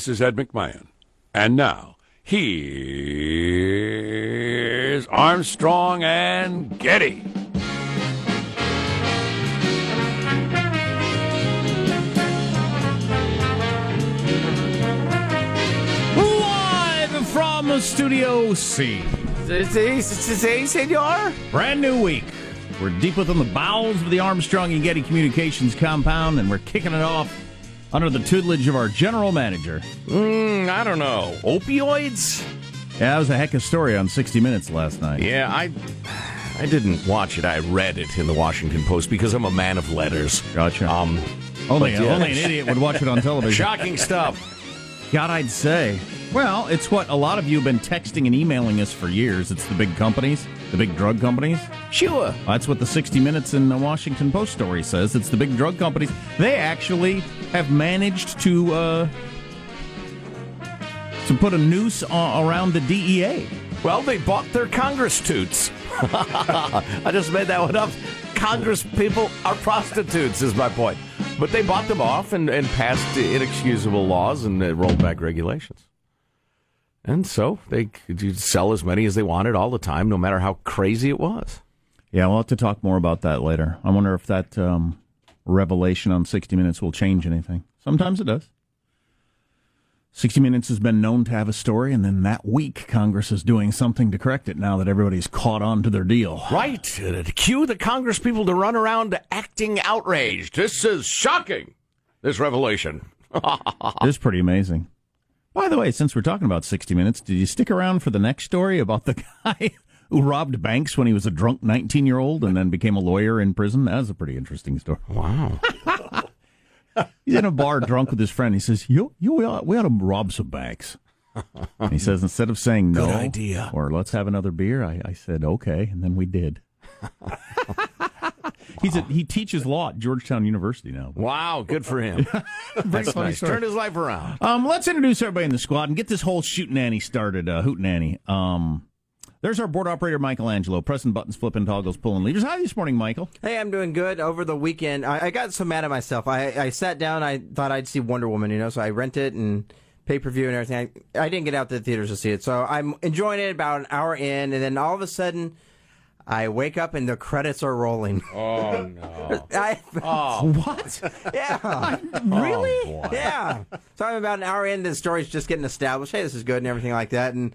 This is Ed McMahon. And now, here's Armstrong and Getty. Live from Studio C. Senor. Brand new week. We're deep within the bowels of the Armstrong and Getty Communications compound, and we're kicking it off under the tutelage of our general manager. Mm, I don't know. Opioids? Yeah, that was a heck of a story on 60 Minutes last night. Yeah, I I didn't watch it. I read it in the Washington Post because I'm a man of letters. Gotcha. Um, only, but, yeah. only an idiot would watch it on television. shocking stuff. God, I'd say. Well, it's what a lot of you have been texting and emailing us for years. It's the big companies, the big drug companies. Sure. That's what the 60 Minutes in the Washington Post story says. It's the big drug companies. They actually have managed to uh, to put a noose a- around the DEA. Well, they bought their Congress toots. I just made that one up. Congress people are prostitutes, is my point. But they bought them off and, and passed inexcusable laws and uh, rolled back regulations. And so they could sell as many as they wanted all the time, no matter how crazy it was. Yeah, we'll have to talk more about that later. I wonder if that um, revelation on 60 Minutes will change anything. Sometimes it does. 60 Minutes has been known to have a story, and then that week, Congress is doing something to correct it now that everybody's caught on to their deal. Right. Uh, cue the Congress people to run around acting outraged. This is shocking, this revelation. this is pretty amazing. By the way, since we're talking about 60 Minutes, did you stick around for the next story about the guy who robbed banks when he was a drunk 19 year old and then became a lawyer in prison? That was a pretty interesting story. Wow. He's in a bar drunk with his friend. He says, "You, you, we ought, we ought to rob some banks." And he says, instead of saying no Good idea. or let's have another beer, I, I said okay, and then we did. He's a, he teaches law at Georgetown University now. Wow, good for him. That's funny nice. story. Turned his life around. Um, let's introduce everybody in the squad and get this whole shoot nanny started. Uh, hoot nanny. Um, there's our board operator Michelangelo, pressing buttons, flipping toggles, pulling levers. Hi this morning, Michael. Hey, I'm doing good. Over the weekend, I, I got so mad at myself. I, I sat down. I thought I'd see Wonder Woman, you know, so I rented it and pay per view and everything. I, I didn't get out to the theaters to see it, so I'm enjoying it about an hour in, and then all of a sudden, I wake up and the credits are rolling. Oh, no. I, oh. What? yeah, really? Oh, yeah. So I'm about an hour in. The story's just getting established. Hey, this is good and everything like that, and.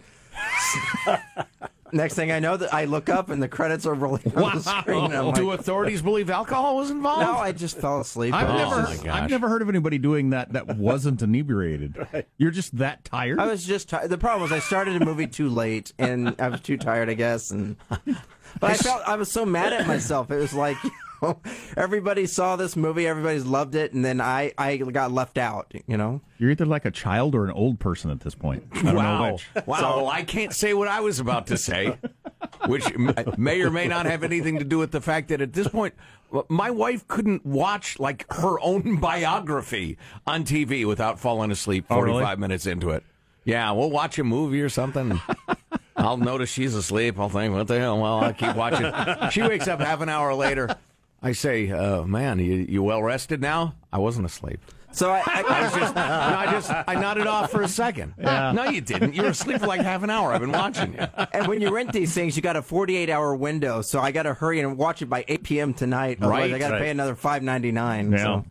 Next thing I know, that I look up and the credits are rolling on the screen. and I'm Do authorities believe alcohol was involved? no, I just fell asleep. I've Oh, never. I've never heard of anybody doing that that wasn't inebriated. You're just that tired. I was just tired. The problem was I started a movie too late, and I was too tired, I guess. And but I felt I was so mad at myself. It was like you know, everybody saw this movie, everybody's loved it, and then I I got left out. You know, You're either like a child or an old person at this point. I don't know Wow. which. Wow. well, I can't say what I was about to say, which may or may not have anything to do with the fact that at this point, my wife couldn't watch like her own biography on TV without falling asleep Oh, 45 really? minutes into it. Yeah, we'll watch a movie or something. I'll notice she's asleep. I'll think, what the hell? Well, I'll keep watching. She wakes up half an hour later. I say, uh, man, you, you well rested now? I wasn't asleep. so I, I I, was just, no, I just, I nodded off for a second. No, you didn't. You were asleep for like half an hour. I've been watching you. and when you rent these things, you got a 48 hour window. So I got to hurry and watch it by 8 p.m. tonight. Otherwise, Right, I got to right. pay another 5.99. Yeah. So.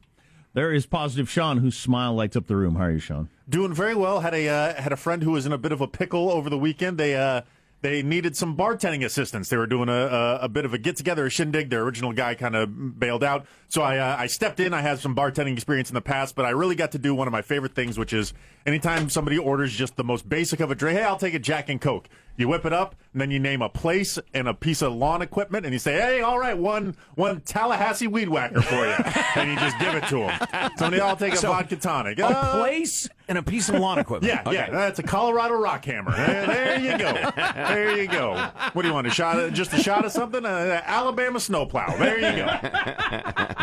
There is positive Sean, whose smile lights up the room. How are you, Sean? Doing very well. Had a uh, had a friend who was in a bit of a pickle over the weekend. They uh, they needed some bartending assistance. They were doing a, a, a bit of a get together, a shindig. Their original guy kind of bailed out, so I uh, I stepped in. I had some bartending experience in the past, but I really got to do one of my favorite things, which is anytime somebody orders just the most basic of a drink. Hey, I'll take a Jack and Coke. You whip it up, and then you name a place and a piece of lawn equipment, and you say, "Hey, all right, one one Tallahassee weed whacker for you," and you just give it to them. Somebody, I'll take a So, vodka tonic. A Uh, place and a piece of lawn equipment. yeah, Okay. yeah, that's a Colorado rock hammer. There, there you go. There you go. What do you want? A shot? Of, just a shot of something? Uh, Alabama snowplow. There you go.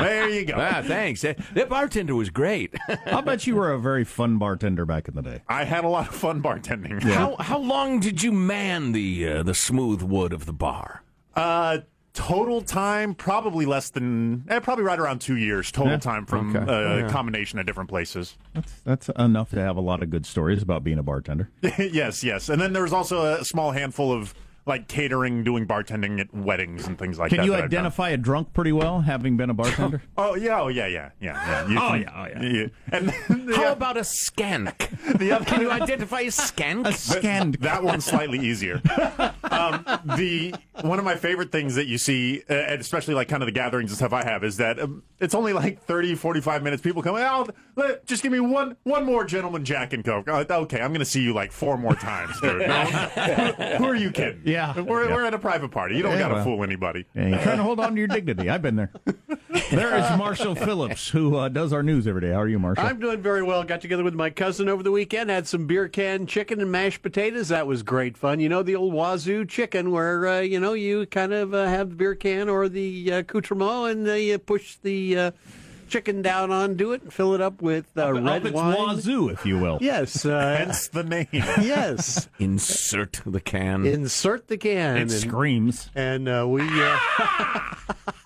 There you go. Ah, thanks. That, that bartender was great. I'll bet you were a very fun bartender back in the day. I had a lot of fun bartending. How how long did you man the uh, the smooth wood of the bar? Uh, total time, probably less than, eh, probably right around two years total Yeah. time from Okay. a combination of different places. That's that's enough to have a lot of good stories about being a bartender. yes, yes. And then there was also a small handful of like catering, doing bartending at weddings and things like Can that. Can you that identify a drunk pretty well, having been a bartender? Oh yeah, oh yeah, yeah, yeah, yeah. You Oh, yeah, oh, yeah. And then the, How about a skank? the other, Can you identify a skank? a scanned. that one's slightly easier. Um, the one of my favorite things that you see, uh, and especially like kind of the gatherings and stuff I have, is that um, it's only like 30, 45 minutes. People come, oh, let, just give me one one more gentleman Jack and Coke. Uh, okay, I'm going to see you like four more times, dude. No, who, who are you kidding? Yeah. we're, Yeah. we're at a private party. You don't Yeah, got to well. fool anybody. Yeah, you're trying to hold on to your dignity. I've been there. There is Marshall Phillips, who uh, does our news every day. How are you, Marshall? I'm doing very well. Got together with my cousin over the weekend, had some beer can chicken and mashed potatoes. That was great fun. You know the old wazoo chicken where uh, you know you kind of uh, have the beer can or the uh, accoutrement and uh, you push the uh, chicken down onto it and fill it up with uh, Up red its wine. wazoo, if you will. Yes, uh, Hence the name. yes. Insert the can. Insert the can. It and- screams. and uh, we uh,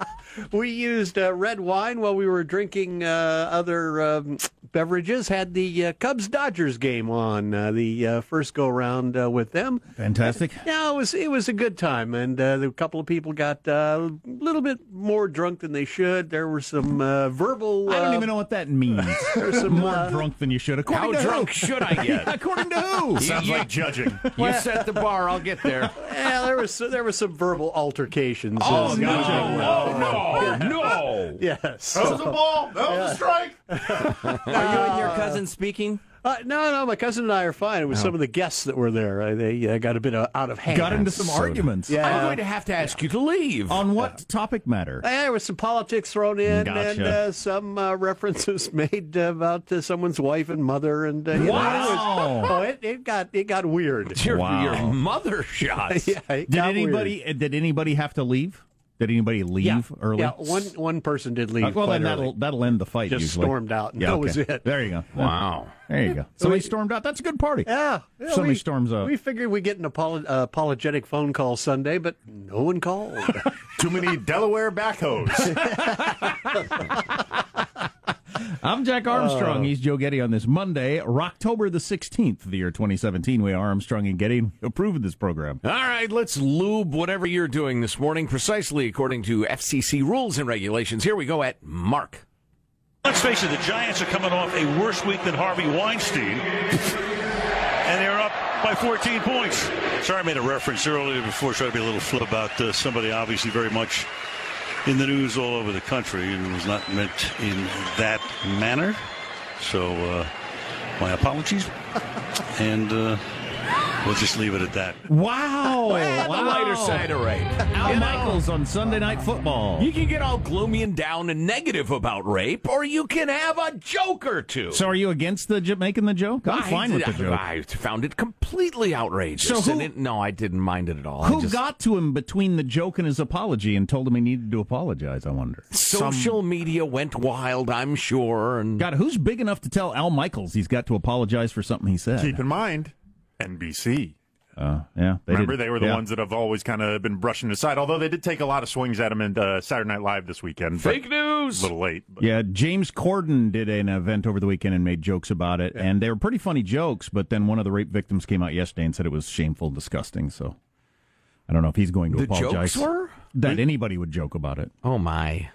we used uh, red wine while we were drinking uh, other um, beverages. Had the uh, Cubs Dodgers game on uh, the uh, first go round uh, with them. Fantastic. Yeah, it was it was a good time, and uh, a couple of people got uh, a little bit more drunk than they should. There were some uh, verbal. I don't uh, even know what that means. There's some More uh, drunk than you should. According How to who? drunk should I get? According to who? Sounds like judging. You set the bar, I'll get there. yeah, there was there was some verbal altercations. Oh, as- no. Oh, no. No. Yes. That was a ball. That was a strike. Are you and your cousin speaking? Uh, no, no, my cousin and I are fine. It was some of the guests that were there. Uh, they uh, got a bit uh, out of hand. Got into some arguments. Yeah. I'm going to have to ask you to leave. On what topic matter? Uh, There was some politics thrown in, Gotcha. and uh, some uh, references made uh, about uh, someone's wife and mother, and uh, you know, it was- Wow. oh, it, it got it got weird. your, Wow. your mother shot. yeah, it Did got anybody? weird. Did anybody have to leave? Did anybody leave Yeah, early? yeah. One one person did leave. Uh, well, quite then early. that'll that'll end the fight. Just usually. stormed out, and Yeah, that okay. was it. There you go. Wow. There you go. Somebody stormed out. That's a good party. Yeah, yeah, Somebody we, storms out. We figured we'd get an apolo- uh, apologetic phone call Sunday, but no one called. Too many Delaware backhoes. I'm Jack Armstrong. He's Joe Getty on this Monday, October the 16th, the year 2017. We are Armstrong and Getty. and approve of this program. All right, let's lube whatever you're doing this morning precisely according to FCC rules and regulations. Here we go at Mark. Let's face it, the Giants are coming off a worse week than Harvey Weinstein, and they're up by 14 points. Sorry, I made a reference earlier before, trying to be a little flip about uh, somebody obviously very much in the news all over the country, and it was not meant in that manner. So, uh, my apologies, and uh, we'll just leave it at that. Wow. The lighter side of rape. Al You know, Michaels on Sunday Night Football. You can get all gloomy and down and negative about rape, or you can have a joke or two. so are you against the making the joke? I'm I fine with the joke. I found it completely outrageous. So who- and it, no, I didn't mind it at all. Who just- got to him between the joke and his apology and told him he needed to apologize, I wonder? social media went wild, I'm sure, and God, who's big enough to tell Al Michaels he's got to apologize for something he said? Keep in mind, NBC. Uh, yeah, they Remember, did- they were the yeah. ones that have always kind of been brushing aside. Although they did take a lot of swings at him in uh, Saturday Night Live this weekend. fake news. A little late. But. Yeah, James Corden did an event over the weekend and made jokes about it, and they were pretty funny jokes. But then one of the rape victims came out yesterday and said it was shameful, and disgusting. So I don't know if he's going to The apologize. jokes were? that anybody would joke about it. Oh my.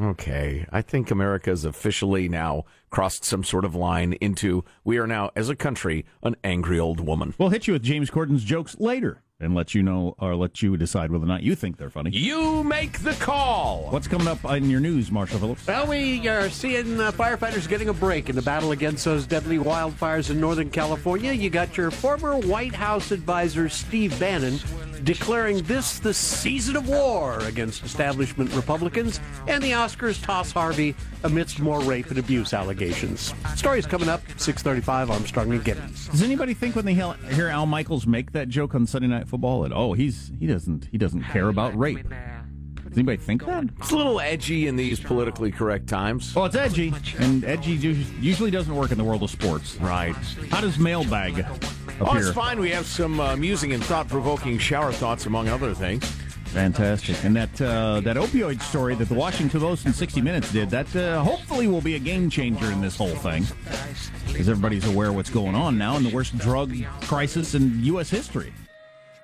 Okay. I think America America's officially now crossed some sort of line into we are now, as a country, an angry old woman. We'll hit you with James Corden's jokes later and let you know or let you decide whether or not you think they're funny. You make the call. What's coming up in your news, Marshall Phillips? Well, we are seeing uh, firefighters getting a break in the battle against those deadly wildfires in Northern California. You got your former White House advisor, Steve Bannon, declaring this the season of war against establishment Republicans, and the Oscars toss Harvey amidst more rape and abuse allegations. Stories coming up, 635 Armstrong and Getty. Does anybody think when they hear hear Al Michaels make that joke on Sunday Night Football at oh he's he doesn't he doesn't care about rape? Does anybody think that? It's a little edgy in these politically correct times. Well, it's edgy, and edgy usually doesn't work in the world of sports. Right. How does mailbag appear? Oh, it's fine. We have some uh, amusing and thought provoking shower thoughts, among other things. Fantastic. And that uh, that opioid story that the Washington Post and 60 Minutes did, that uh, hopefully will be a game changer in this whole thing. Because everybody's aware what's going on now in the worst drug crisis in U.S. history.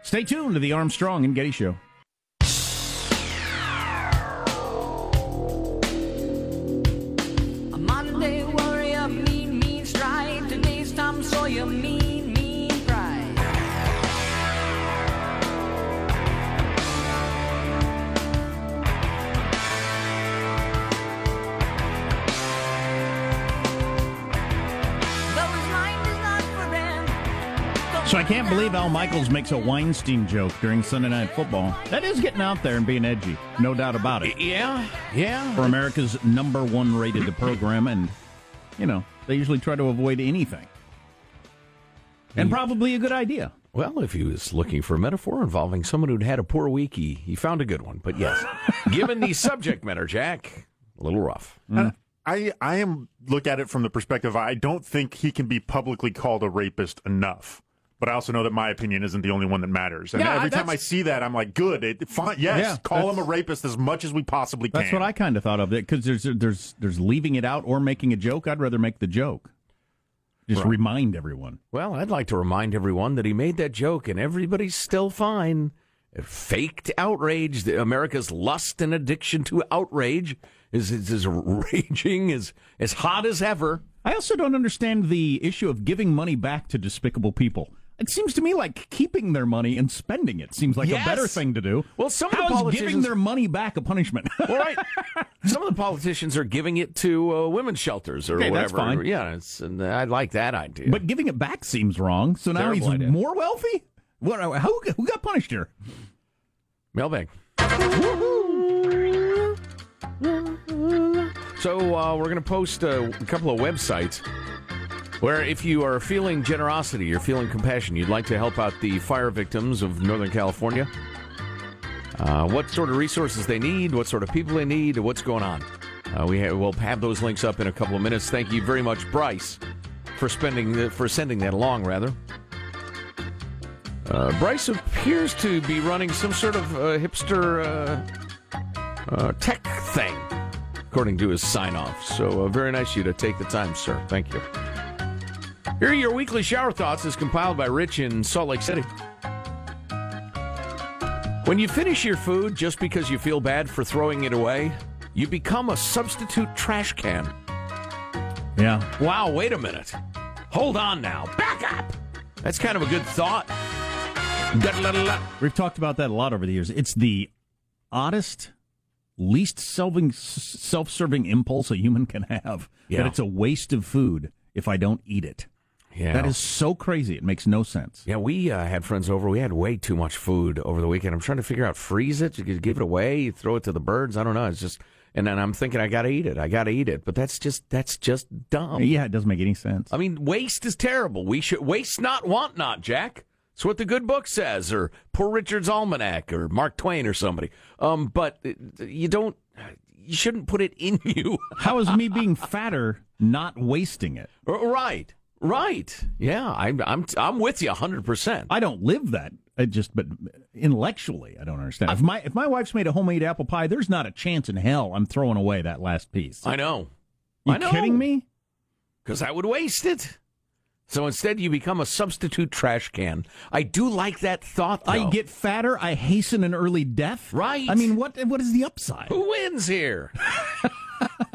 Stay tuned to the Armstrong and Getty Show. Believe Al Michaels makes a Weinstein joke during Sunday Night Football. That is getting out there and being edgy, no doubt about it. Yeah, yeah. For America's number one rated program, and you know they usually try to avoid anything, and mm. probably a good idea. Well, if he was looking for a metaphor involving someone who'd had a poor week, he, he found a good one. But yes, given the subject matter, Jack, a little rough. Uh, I I am look at it from the perspective I don't think he can be publicly called a rapist enough. But I also know that my opinion isn't the only one that matters. And Yeah, every time I see that, I'm like, good. It, fine, yes, Yeah, call him a rapist as much as we possibly can. That's what I kind of thought of it because there's there's there's leaving it out or making a joke. I'd rather make the joke. Just remind everyone. Well, I'd like to remind everyone that he made that joke and everybody's still fine. Faked outrage, America's lust and addiction to outrage is, is, is raging, is as hot as ever. I also don't understand the issue of giving money back to despicable people. It seems to me like keeping their money and spending it seems like Yes. a better thing to do. Well, some of the How is giving their money back a punishment? All right. Some of the politicians are giving it to uh, women's shelters or Okay, that's whatever. fine. Yeah, it's, and I like that idea. but giving it back seems wrong. So now Terrible he's idea. more wealthy. What? Who, who got punished here? Mailbag. So uh, we're going to post uh, a couple of websites where if you are feeling generosity, you're feeling compassion, you'd like to help out the fire victims of Northern California, uh, what sort of resources they need, what sort of people they need, what's going on. Uh, we ha- we'll have those links up in a couple of minutes. Thank you very much, Bryce, for spending the, for sending that along. Rather, uh, Bryce appears to be running some sort of uh, hipster uh, uh, tech thing, according to his sign off. So, very nice of you to take the time, sir. Thank you. Here are your weekly shower thoughts, as compiled by Rich in Salt Lake City. When you finish your food just because you feel bad for throwing it away, you become a substitute trash can. Yeah. Wow, wait a minute. Hold on now. Back up. That's kind of a good thought. We've talked about that a lot over the years. It's the oddest, least self-serving, self-serving impulse a human can have. Yeah. That it's a waste of food if I don't eat it. Yeah. That is so crazy. It makes no sense. Yeah, we uh, had friends over. We had way too much food over the weekend. I'm trying to figure out freeze it, you give it away, you throw it to the birds. I don't know. It's just, and then I'm thinking I got to eat it. I got to eat it. But that's just that's just dumb. Yeah, it doesn't make any sense. I mean, waste is terrible. We should waste not, want not, Jack. It's what the good book says, or Poor Richard's Almanac, or Mark Twain, or somebody. Um, but uh, you don't, you shouldn't put it in you. How is me being fatter not wasting it? right, right. Yeah, I'm, I'm, I'm with you 100. percent I don't live that. I just, but intellectually, I don't understand. If my if my wife's made a homemade apple pie, there's not a chance in hell I'm throwing away that last piece. I know. you I know. kidding me? because I would waste it. So instead, you become a substitute trash can. I do like that thought. Though. I get fatter. I hasten an early death. Right. I mean, what what is the upside? who wins here.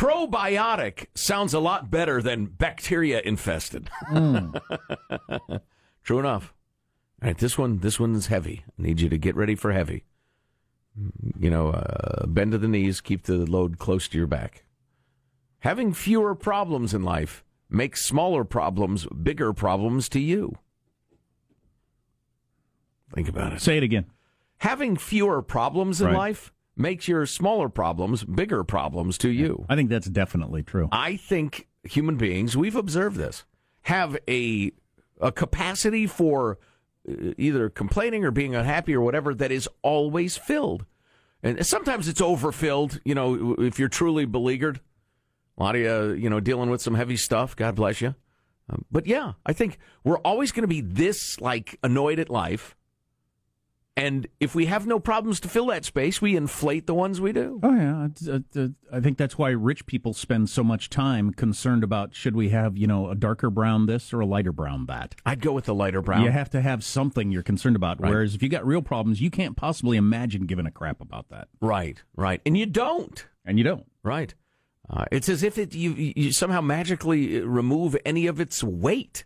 Probiotic sounds a lot better than bacteria infested. True enough. All right, this one, this one's heavy. I need you to get ready for heavy. You know, uh, bend to the knees, keep the load close to your back. Having fewer problems in life makes smaller problems bigger problems to you. Think about it. Say it again. Having fewer problems in Right. life makes your smaller problems bigger problems to you. I think that's definitely true. I think human beings, we've observed this, have a a capacity for uh, either complaining or being unhappy or whatever that is always filled. And sometimes it's overfilled, you know, if you're truly beleaguered. A lot of you, you know, dealing with some heavy stuff. God bless you. Um, but yeah, I think we're always going to be this like annoyed at life And if we have no problems to fill that space, we inflate the ones we do. Oh yeah, uh, uh, I think that's why rich people spend so much time concerned about should we have you know a darker brown this or a lighter brown that. I'd go with the lighter brown. You have to have something you're concerned about. Right. Whereas if you got real problems, you can't possibly imagine giving a crap about that, Right, right. And you don't. and you don't. Right. Uh, it's as if it, you, you somehow magically remove any of its weight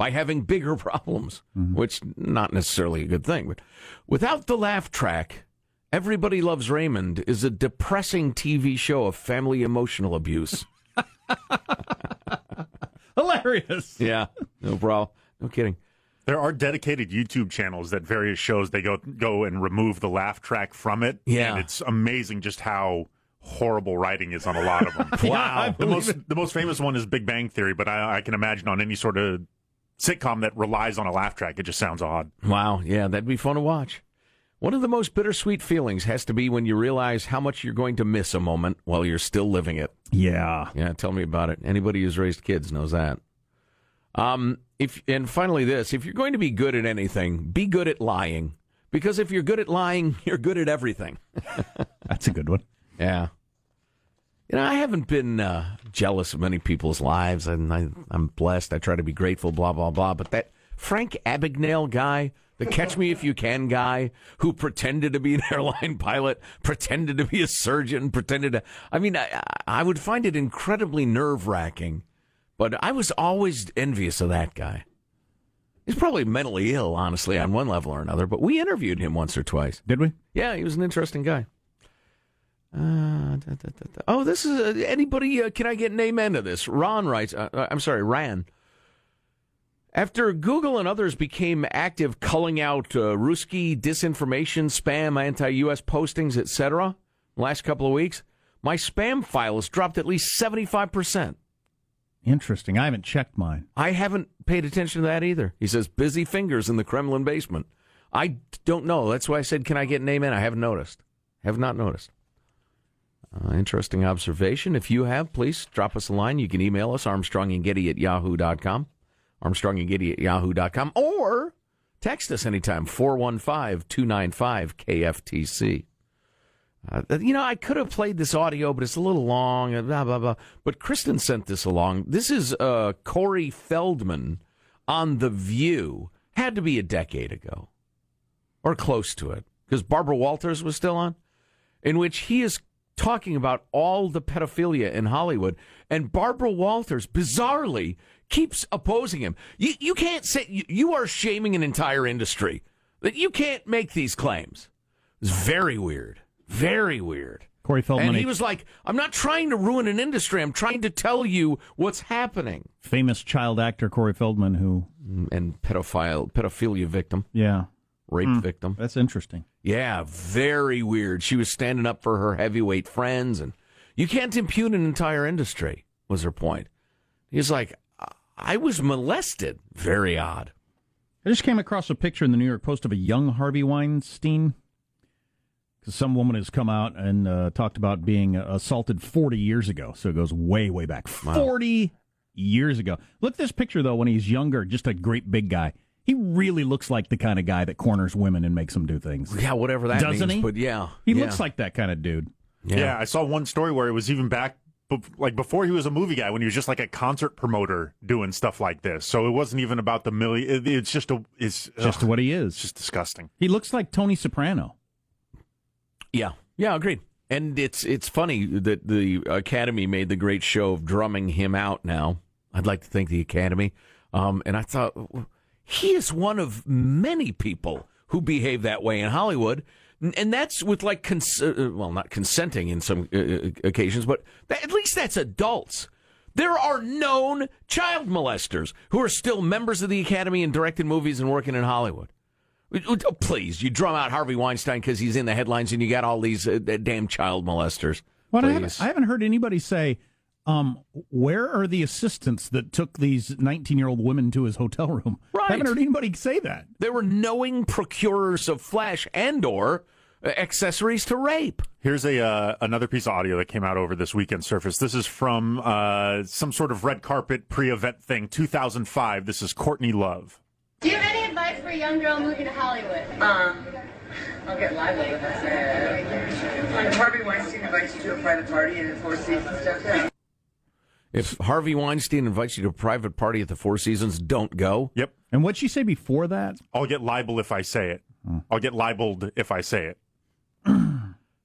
by having bigger problems, mm-hmm. which not necessarily a good thing. But without the laugh track, Everybody Loves Raymond is a depressing TV show of family emotional abuse. Hilarious. yeah, no problem. No kidding. There are dedicated YouTube channels that various shows they go go and remove the laugh track from it. Yeah. and it's amazing just how horrible writing is on a lot of them. Wow. the most the most famous one is Big Bang Theory, but I, I can imagine on any sort of sitcom that relies on a laugh track, it just sounds odd. Wow, yeah, that'd be fun to watch. One of the most bittersweet feelings has to be when you realize how much you're going to miss a moment while you're still living it. Yeah. Yeah, tell me about it. Anybody who's raised kids knows that. Um, if and finally this, if you're going to be good at anything, be good at lying. Because if you're good at lying, you're good at everything. That's a good one. Yeah. You know, I haven't been uh, jealous of many people's lives, and I, I'm blessed. I try to be grateful, blah, blah, blah. But that Frank Abagnale guy, the Catch Me If You Can guy, who pretended to be an airline pilot, pretended to be a surgeon, pretended to. I mean, I, I would find it incredibly nerve wracking, but I was always envious of that guy. He's probably mentally ill, honestly, on one level or another, but we interviewed him once or twice. Did we? Yeah, he was an interesting guy. Uh, da, da, da. Oh, this is uh, anybody. Uh, can I get an amen to this? Ron writes. Uh, uh, I'm sorry, Ran. After Google and others became active culling out uh, Ruski disinformation, spam, anti-U.S. postings, etc., last couple of weeks, my spam file has dropped at least 75 percent. Interesting. I haven't checked mine. I haven't paid attention to that either. He says busy fingers in the Kremlin basement. I don't know. That's why I said, can I get an amen? I haven't noticed. Have not noticed. Uh, interesting observation. If you have, please drop us a line. You can email us, Armstrong and Getty at yahoo.com. Armstrong and Getty at yahoo.com. Or text us anytime, 415 295 KFTC. Uh, you know, I could have played this audio, but it's a little long, blah, blah, blah. But Kristen sent this along. This is uh, Corey Feldman on The View. Had to be a decade ago, or close to it, because Barbara Walters was still on, in which he is talking about all the pedophilia in Hollywood. And Barbara Walters, bizarrely, keeps opposing him. You, you can't say, you, you are shaming an entire industry. That you can't make these claims. It's very weird. Very weird. Corey Feldman, And he was like, I'm not trying to ruin an industry. I'm trying to tell you what's happening. famous child actor Corey Feldman, who, mm, And pedophile, pedophilia victim, yeah, rape victim. that's interesting. Yeah, very weird. She was standing up for her heavyweight friends, and you can't impugn an entire industry, was her point. He's like, I was molested. Very odd. I just came across a picture in the New York Post of a young Harvey Weinstein. Because some woman has come out and uh, talked about being assaulted 40 years ago. So it goes way, way back. 40 years ago. Look at this picture, though, when he's younger, just a great big guy. He really looks like the kind of guy that corners women and makes them do things. Yeah, whatever that Doesn't means. he? But yeah. He yeah. looks like that kind of dude. Yeah. I saw one story where it was even back, bef- like before he was a movie guy, when he was just like a concert promoter doing stuff like this. So it wasn't even about the million. It, it's just a, it's Just ugh, what he it's is. just disgusting. He looks like Tony Soprano. Yeah, yeah, agreed. And it's it's funny that the Academy made the great show of drumming him out. Now, I'd like to thank the Academy. Um, and I thought he is one of many people who behave that way in Hollywood, and that's with like cons- uh, well, not consenting in some uh, uh, occasions, but that, at least that's adults. There are known child molesters who are still members of the Academy and directing movies and working in Hollywood. Oh, Please, you drum out Harvey Weinstein because he's in the headlines, and you got all these uh, damn child molesters. Well, I haven't, I haven't heard anybody say, um, where are the assistants that took these 19 year old women to his hotel room? Right. I haven't heard anybody say that. There were knowing procurers of flesh and/or uh, accessories to rape. Here's a uh, another piece of audio that came out over this weekend surface. This is from uh, some sort of red carpet pre-event thing, 2005. This is Courtney Love. Do you have any advice for a young girl moving to Hollywood? Um, I'll get libeled if I say it. Like Harvey Weinstein invites you to a private party and Four Seasons downtown. If Harvey Weinstein invites you to a private party at the Four Seasons, don't go. Yep. And what'd she say before that? I'll get libeled if I say it. I'll get libeled if I say it.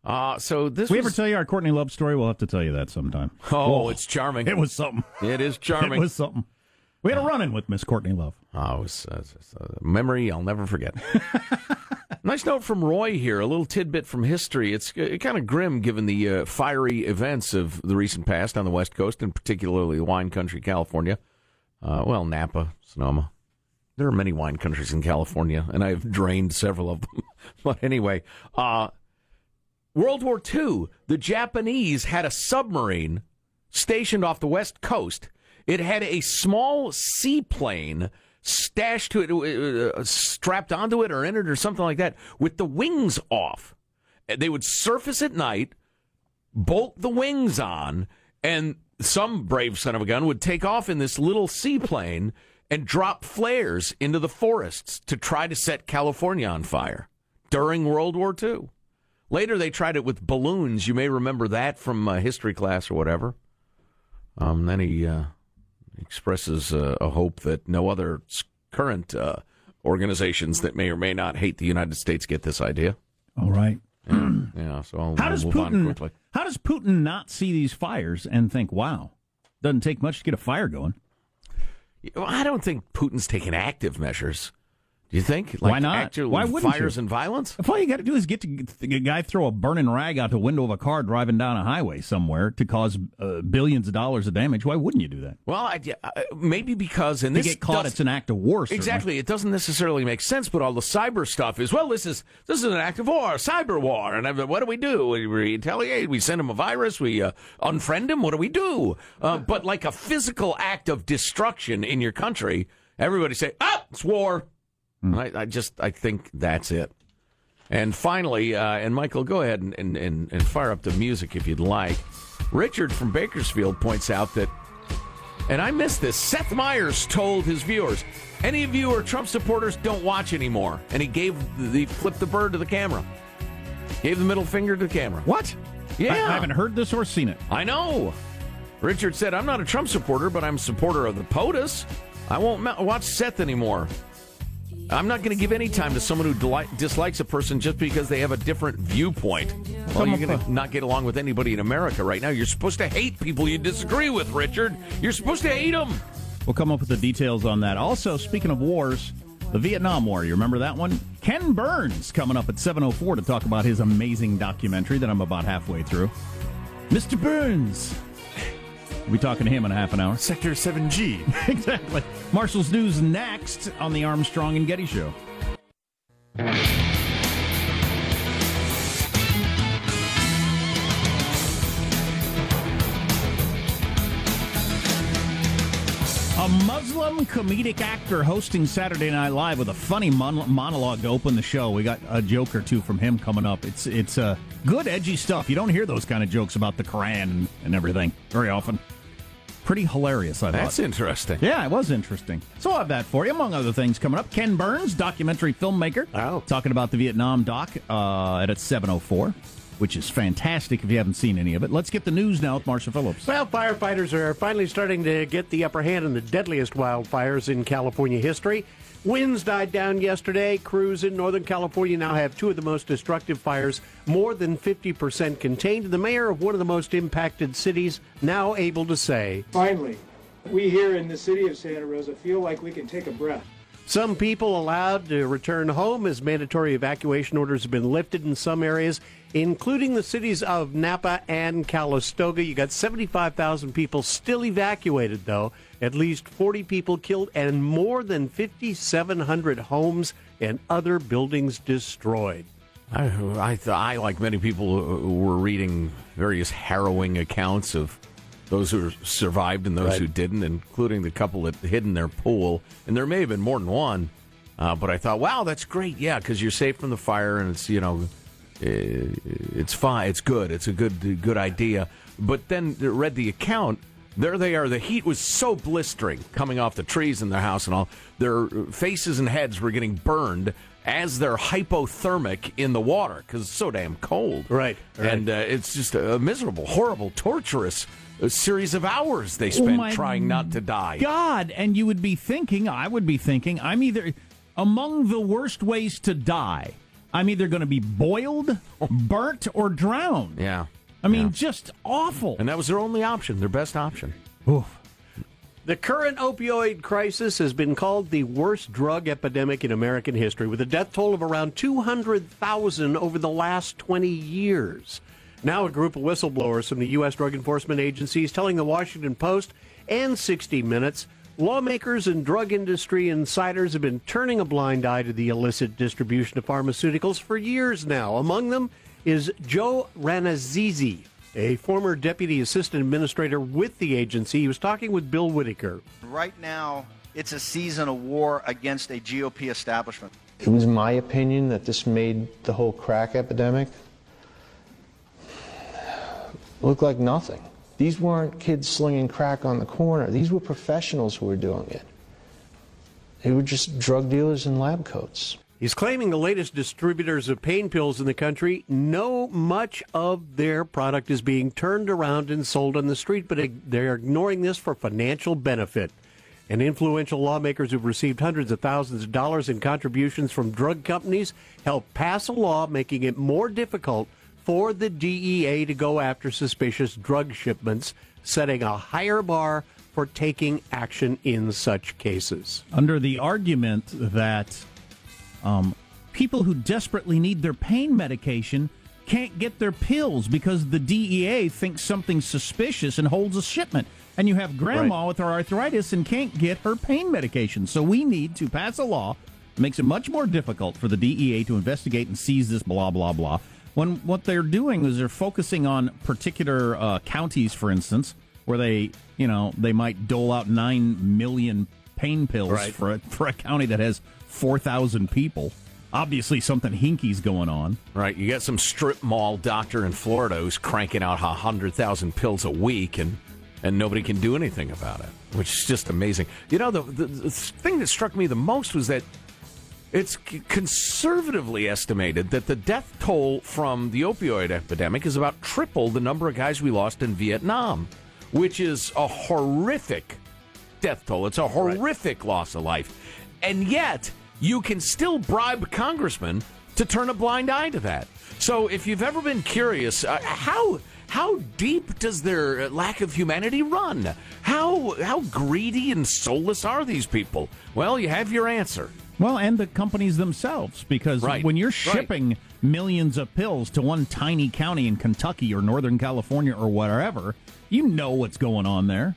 Uh, so this Did we was, ever tell you our Courtney Love story? We'll have to tell you that sometime. Oh, Whoa. it's charming. It was something. It is charming. It was something. We had a run in with Miss Courtney Love. Oh, it was uh, it's a memory I'll never forget. nice note from Roy here. A little tidbit from history. It's uh, kind of grim given the uh, fiery events of the recent past on the West Coast, and particularly the wine country, California. Uh, well, Napa, Sonoma. There are many wine countries in California, and I've drained several of them. but anyway, uh, World War II, the Japanese had a submarine stationed off the west coast. It had a small seaplane stashed to it, uh, strapped onto it or in it or something like that, with the wings off. They would surface at night, bolt the wings on, and some brave son of a gun would take off in this little seaplane and drop flares into the forests to try to set California on fire during World War II. Later, they tried it with balloons. You may remember that from uh, history class or whatever. Um, then he uh, expresses uh, a hope that no other current uh, organizations that may or may not hate the United States get this idea. All right. Yeah, so I'll, How does Putin? quickly. How does Putin not see these fires and think, "Wow, doesn't take much to get a fire going"? I don't think Putin's taking active measures. Do you think? Like Why not? Why wouldn't fires you? and violence? If all you got to do is get to get a guy throw a burning rag out the window of a car driving down a highway somewhere to cause uh, billions of dollars of damage, why wouldn't you do that? Well, I, uh, maybe because in this get caught, does- it's an act of war. certainly. Exactly. It doesn't necessarily make sense, but all the cyber stuff is well. This is this is an act of war, cyber war, and I- what do we do? We retaliate. We send him a virus. We uh, unfriend him. What do we do? Uh, but like a physical act of destruction in your country, everybody say, "Ah, it's war." I, I just I think that's it. And finally, uh, and Michael, go ahead and, and, and, and fire up the music if you'd like. Richard from Bakersfield points out that and I missed this. Seth Meyers told his viewers, "Any of you who are Trump supporters, don't watch anymore." And he gave the flipped the bird to the camera, gave the middle finger to the camera. What? Yeah, I, I haven't heard this or seen it. I know. Richard said, "I'm not a Trump supporter, but I'm a supporter of the POTUS. I won't watch Seth anymore. I'm not going to give any time to someone who deli- dislikes a person just because they have a different viewpoint. Well, you're going to not get along with anybody in America right now. You're supposed to hate people you disagree with, Richard. You're supposed to hate them." We'll come up with the details on that. Also, speaking of wars, the Vietnam War, you remember that one? Ken Burns coming up at 7.04 to talk about his amazing documentary that I'm about halfway through. Mr. Burns. We'll be talking to him in a half an hour. Sector 7G. exactly. Marshall's News next on the Armstrong and Getty Show. A Muslim comedic actor hosting Saturday Night Live with a funny mon- monologue to open the show. We got a joke or two from him coming up. It's it's uh, good, edgy stuff. You don't hear those kind of jokes about the Quran and, and everything very often. Pretty hilarious, I thought. That's interesting. Yeah, it was interesting. So I'll have that for you, among other things coming up. Ken Burns, documentary filmmaker, Oh. talking about the Vietnam doc uh, at 7.04, which is fantastic if you haven't seen any of it. Let's get the news now with Marshall Phillips. Well, firefighters are finally starting to get the upper hand in the deadliest wildfires in California history. Winds died down yesterday. Crews in Northern California now have two of the most destructive fires, more than 50% contained. The mayor of one of the most impacted cities now able to say, Finally, we here in the city of Santa Rosa feel like we can take a breath. Some people allowed to return home as mandatory evacuation orders have been lifted in some areas, including the cities of Napa and Calistoga. You got 75,000 people still evacuated, though. At least 40 people killed and more than 5,700 homes and other buildings destroyed. I, I, th- I, like many people, uh, were reading various harrowing accounts of those who survived and those Right. who didn't, including the couple that hid in their pool. And there may have been more than one. Uh, but I thought, wow, that's great. Yeah, because you're safe from the fire, and it's you know, it's fine. It's good. It's a good good idea. But then read the account. There they are. The heat was so blistering coming off the trees in their house and all. Their faces and heads were getting burned, as they're hypothermic in the water because it's so damn cold. Right, right. And uh, it's just a miserable, horrible, torturous uh, series of hours they Oh spent my trying not to die. God, and you would be thinking, I would be thinking, I'm either among the worst ways to die. I'm either going to be boiled, burnt, or drowned. Yeah. I mean, Yeah. just awful. And that was their only option, their best option. Oof. The current opioid crisis has been called the worst drug epidemic in American history, with a death toll of around 200,000 over the last 20 years. Now, a group of whistleblowers from the U.S. Drug Enforcement Agency is telling the Washington Post and 60 Minutes lawmakers and drug industry insiders have been turning a blind eye to the illicit distribution of pharmaceuticals for years now. Among them is Joe Rannazzisi, a former deputy assistant administrator with the agency. He was talking with Bill Whitaker. Right now, it's a season of war against a GOP establishment. It was my opinion that this made the whole crack epidemic look like nothing. These weren't kids slinging crack on the corner. These were professionals who were doing it. They were just drug dealers in lab coats. He's claiming the latest distributors of pain pills in the country know much of their product is being turned around and sold on the street, but they're ignoring this for financial benefit. And influential lawmakers who've received hundreds of thousands of dollars in contributions from drug companies helped pass a law making it more difficult for the DEA to go after suspicious drug shipments, setting a higher bar for taking action in such cases. Under the argument that um, people who desperately need their pain medication can't get their pills because the DEA thinks something's suspicious and holds a shipment. And you have grandma with her arthritis and can't get her pain medication. So we need to pass a law that makes it much more difficult for the DEA to investigate and seize this blah, blah, blah. When what they're doing is they're focusing on particular uh, counties, for instance, where they, you know, they might dole out 9 million pain pills Right. for, a, for a county that has 4,000 people. Obviously, something hinky's going on. Right, you got some strip mall doctor in Florida who's cranking out a hundred thousand pills a week, and and nobody can do anything about it, which is just amazing. You know, the, the, the thing that struck me the most was that it's conservatively estimated that the death toll from the opioid epidemic is about triple the number of guys we lost in Vietnam, which is a horrific death toll. It's a horrific loss of life. And yet, you can still bribe congressmen to turn a blind eye to that. So, if you've ever been curious, uh, how how deep does their lack of humanity run? How how greedy and soulless are these people? Well, you have your answer. Well, and the companies themselves, because Right, when you're right. shipping millions of pills to one tiny county in Kentucky or Northern California or whatever, you know what's going on there.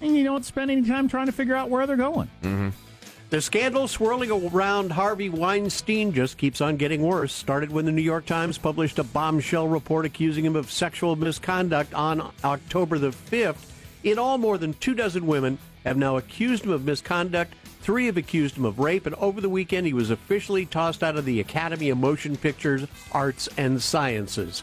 And you don't spend any time trying to figure out where they're going. Mm-hmm. The scandal swirling around Harvey Weinstein just keeps on getting worse. Started when the New York Times published a bombshell report accusing him of sexual misconduct on October the 5th. In all, more than two dozen women have now accused him of misconduct. Three have accused him of rape, and over the weekend he was officially tossed out of the Academy of Motion Pictures, Arts, and Sciences.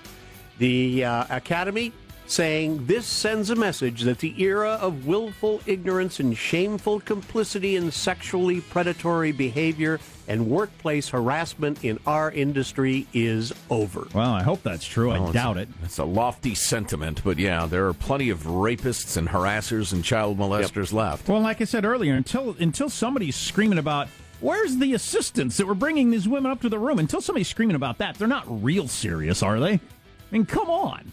The uh, Academy saying this sends a message that the era of willful ignorance and shameful complicity in sexually predatory behavior and workplace harassment in our industry is over. Well, I hope that's true. I Well, it's- doubt it. It's a lofty sentiment, but yeah, there are plenty of rapists and harassers and child molesters left. Well, like I said earlier, until until somebody's screaming about where's the assistants that were bringing these women up to the room, until somebody's screaming about that, they're not real serious, are they? I mean, come on.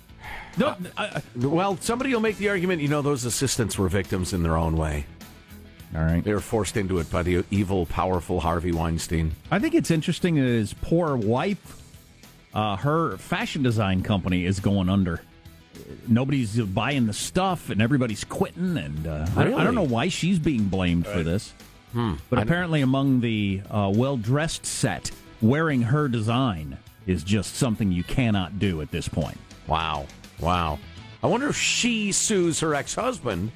I- I- Well, somebody will make the argument, you know, those assistants were victims in their own way. all right. They were forced into it by the evil, powerful Harvey Weinstein. I think it's interesting that his poor wife, uh, her fashion design company is going under. Nobody's buying the stuff, and everybody's quitting. And uh, I, don't, I don't know why she's being blamed for this. But apparently, among the uh, well-dressed set, wearing her design is just something you cannot do at this point. Wow. Wow. I wonder if she sues her ex husband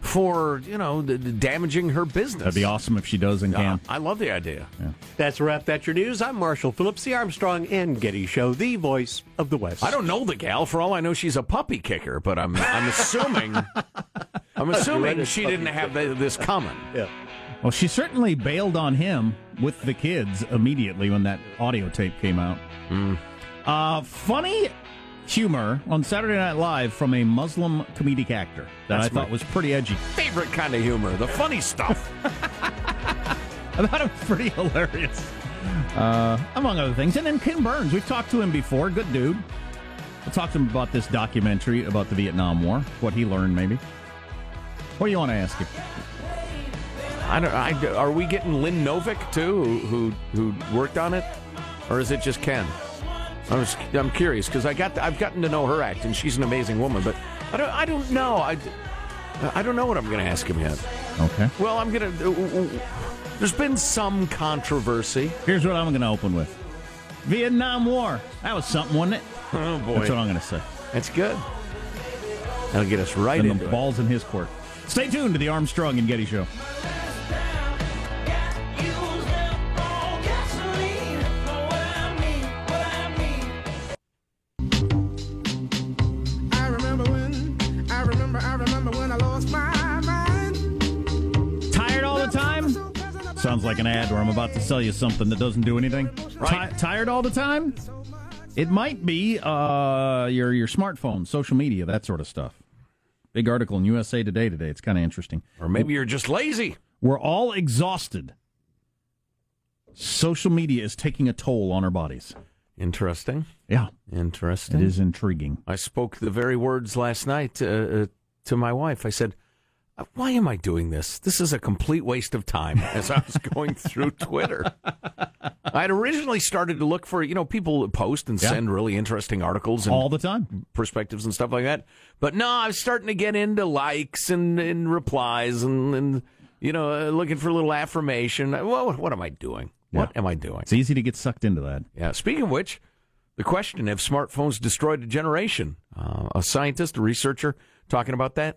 for, you know, d- d- damaging her business. That'd be awesome if she does and Uh. I love the idea. That's a wrap. That's your news. I'm Marshall Phillips, the Armstrong and Getty Show, the voice of the West. I don't know the gal. For all I know, she's a puppy kicker, but I'm I'm assuming I'm assuming she didn't have th- this coming. Yeah. Well, she certainly bailed on him with the kids immediately when that audio tape came out. Uh, funny humor on Saturday Night Live from a Muslim comedic actor that That's I thought was pretty edgy. Favorite kind of humor, the funny stuff. I thought it was pretty hilarious, uh, among other things. And then Ken Burns, we've talked to him before. Good dude. We'll talk to him about this documentary about the Vietnam War, what he learned, maybe. What do you want to ask him? I don't. I, are we getting Lynn Novick too, who, who who worked on it, or is it just Ken? I was, I'm curious because I got I've gotten to know her act, and she's an amazing woman. But I don't I don't know. I, I don't know what I'm going to ask him yet. Okay. Well, I'm going to. There's been some controversy. Here's what I'm going to open with Vietnam War. That was something, wasn't it? Oh boy, That's what I'm going to say. That's good. That'll get us right and into the it. ball's in his court. Stay tuned to the Armstrong and Getty Show. Ad where I'm about to sell you something that doesn't do anything. Right. Ti- tired all the time? It might be uh, your your smartphone, social media, that sort of stuff. Big article in USA Today today. It's kind of interesting. Or maybe you're just lazy. We're all exhausted. Social media is taking a toll on our bodies. Interesting. Yeah, Interesting. it is intriguing. I spoke the very words last night uh, uh, to my wife. I said, "Uh, "Why am I doing this? This is a complete waste of time." As I was going through Twitter, I had originally started to look for you know people post and Yeah. send really interesting articles and All the time. perspectives and stuff like that. But no, I was starting to get into likes and, and replies and, and you know uh, looking for a little affirmation. Well, what, what am I doing? What am I doing? It's easy to get sucked into that. Yeah. Speaking of which, the question: Have smartphones destroyed a generation? Uh, a scientist, a researcher, talking about that.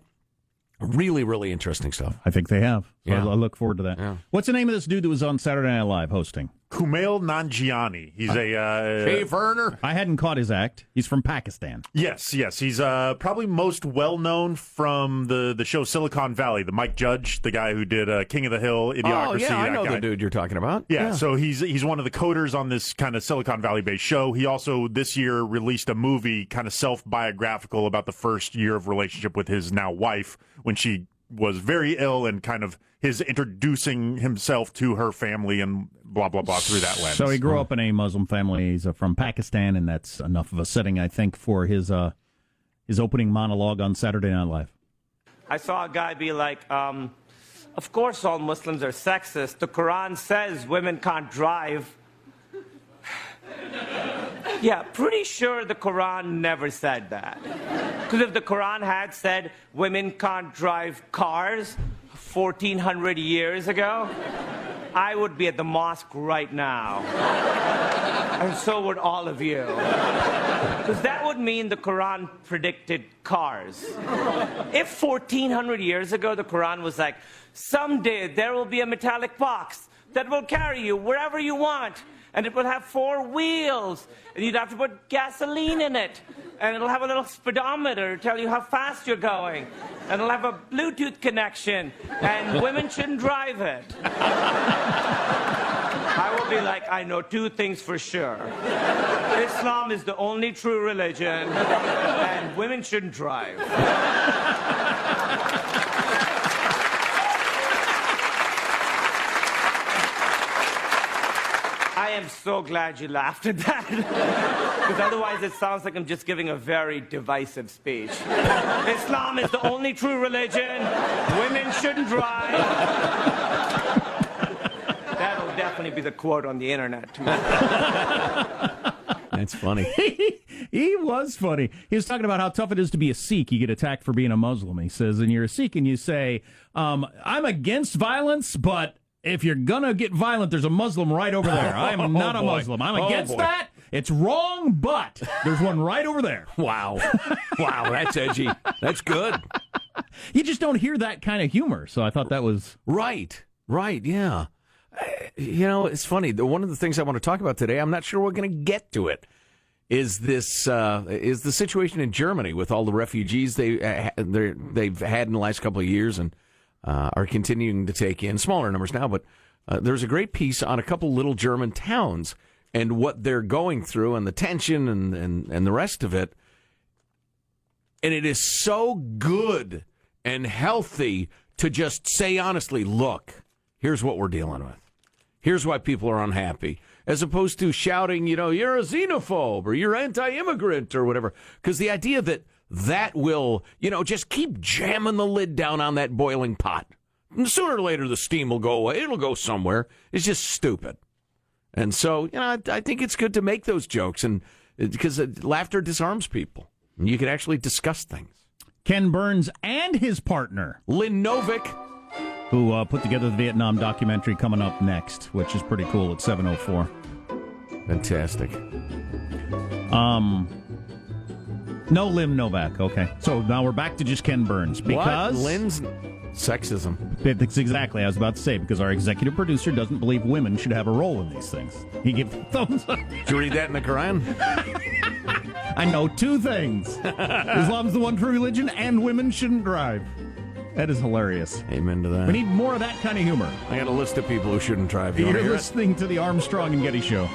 Really, really interesting stuff. I think they have. So Yeah. I I look forward to that. Yeah. What's the name of this dude that was on Saturday Night Live hosting? Kumail Nanjiani. He's a uh, Hey, Werner. I hadn't caught his act. He's from Pakistan. Yes, yes. He's uh, probably most well known from the, the show Silicon Valley. The Mike Judge, the guy who did uh, King of the Hill, Idiocracy. Oh yeah, I that know guy. the dude you're talking about. Yeah, so he's he's one of the coders on this kind of Silicon Valley based show. He also this year released a movie kind of self biographical about the first year of relationship with his now wife when she was very ill and kind of his introducing himself to her family and blah blah blah through that lens. So he grew up in a Muslim family. He's uh, from Pakistan, and that's enough of a setting, I think, for his uh, his opening monologue on Saturday Night Live. I saw a guy be like, um, of course all Muslims are sexist. The Quran says women can't drive. Yeah, pretty sure the Quran never said that. Because if the Quran had said women can't drive cars 1400 years ago, I would be at the mosque right now. and so would all of you. Because that would mean the Quran predicted cars. If 1400 years ago the Quran was like, someday there will be a metallic box that will carry you wherever you want, and it will have four wheels, and you'd have to put gasoline in it, and it'll have a little speedometer to tell you how fast you're going, and it'll have a Bluetooth connection, and women shouldn't drive it. I will be like, I know two things for sure. Islam is the only true religion, and women shouldn't drive. Am so glad you laughed at that. Because otherwise, it sounds like I'm just giving a very divisive speech. Islam is the only true religion. Women shouldn't drive. That'll definitely be the quote on the internet tomorrow. That's funny. he was funny. He was talking about how tough it is to be a Sikh. You get attacked for being a Muslim. He says, and you're a Sikh, and you say, um, "I'm against violence, but." If you're gonna get violent, there's a Muslim right over there. I am Oh, not a. Muslim. I'm Oh, against boy. that. It's wrong, but there's one right over there. Wow. Wow, that's edgy. That's good. You just don't hear that kind of humor. So I thought that was Right. Right. Yeah. Uh, You know, it's funny. One of the things I want to talk about today, I'm not sure we're going to get to it, is this uh, is the situation in Germany with all the refugees they uh, they've had in the last couple of years and uh, are continuing to take in smaller numbers now, but Uh, there's a great piece on a couple little German towns and what they're going through and the tension and, and, and the rest of it. And it is so good and healthy to just say honestly, look, here's what we're dealing with. Here's why people are unhappy. As opposed to shouting, you know, you're a xenophobe or you're anti immigrant or whatever. Because the idea that that will, you know, just keep jamming the lid down on that boiling pot. And sooner or later, the steam will go away. It'll go somewhere. It's just stupid. And so, you know, I, I think it's good to make those jokes and because uh, laughter disarms people. You can actually discuss things. Ken Burns and his partner, Lynn Novick, who uh, put together the Vietnam documentary coming up next, which is pretty cool at 704. Fantastic. Um, no Lynn Novick. Okay, so now we're back to just Ken Burns because what? Lynn's sexism. That's exactly I was about to say because our executive producer doesn't believe women should have a role in these things. He gives thumbs up. Did you read that in the Quran? I know two things: Islam's the one true religion, and women shouldn't drive. That is hilarious. Amen to that. We need more of that kind of humor. I got a list of people who shouldn't drive. You You're it? listening to the Armstrong and Getty Show.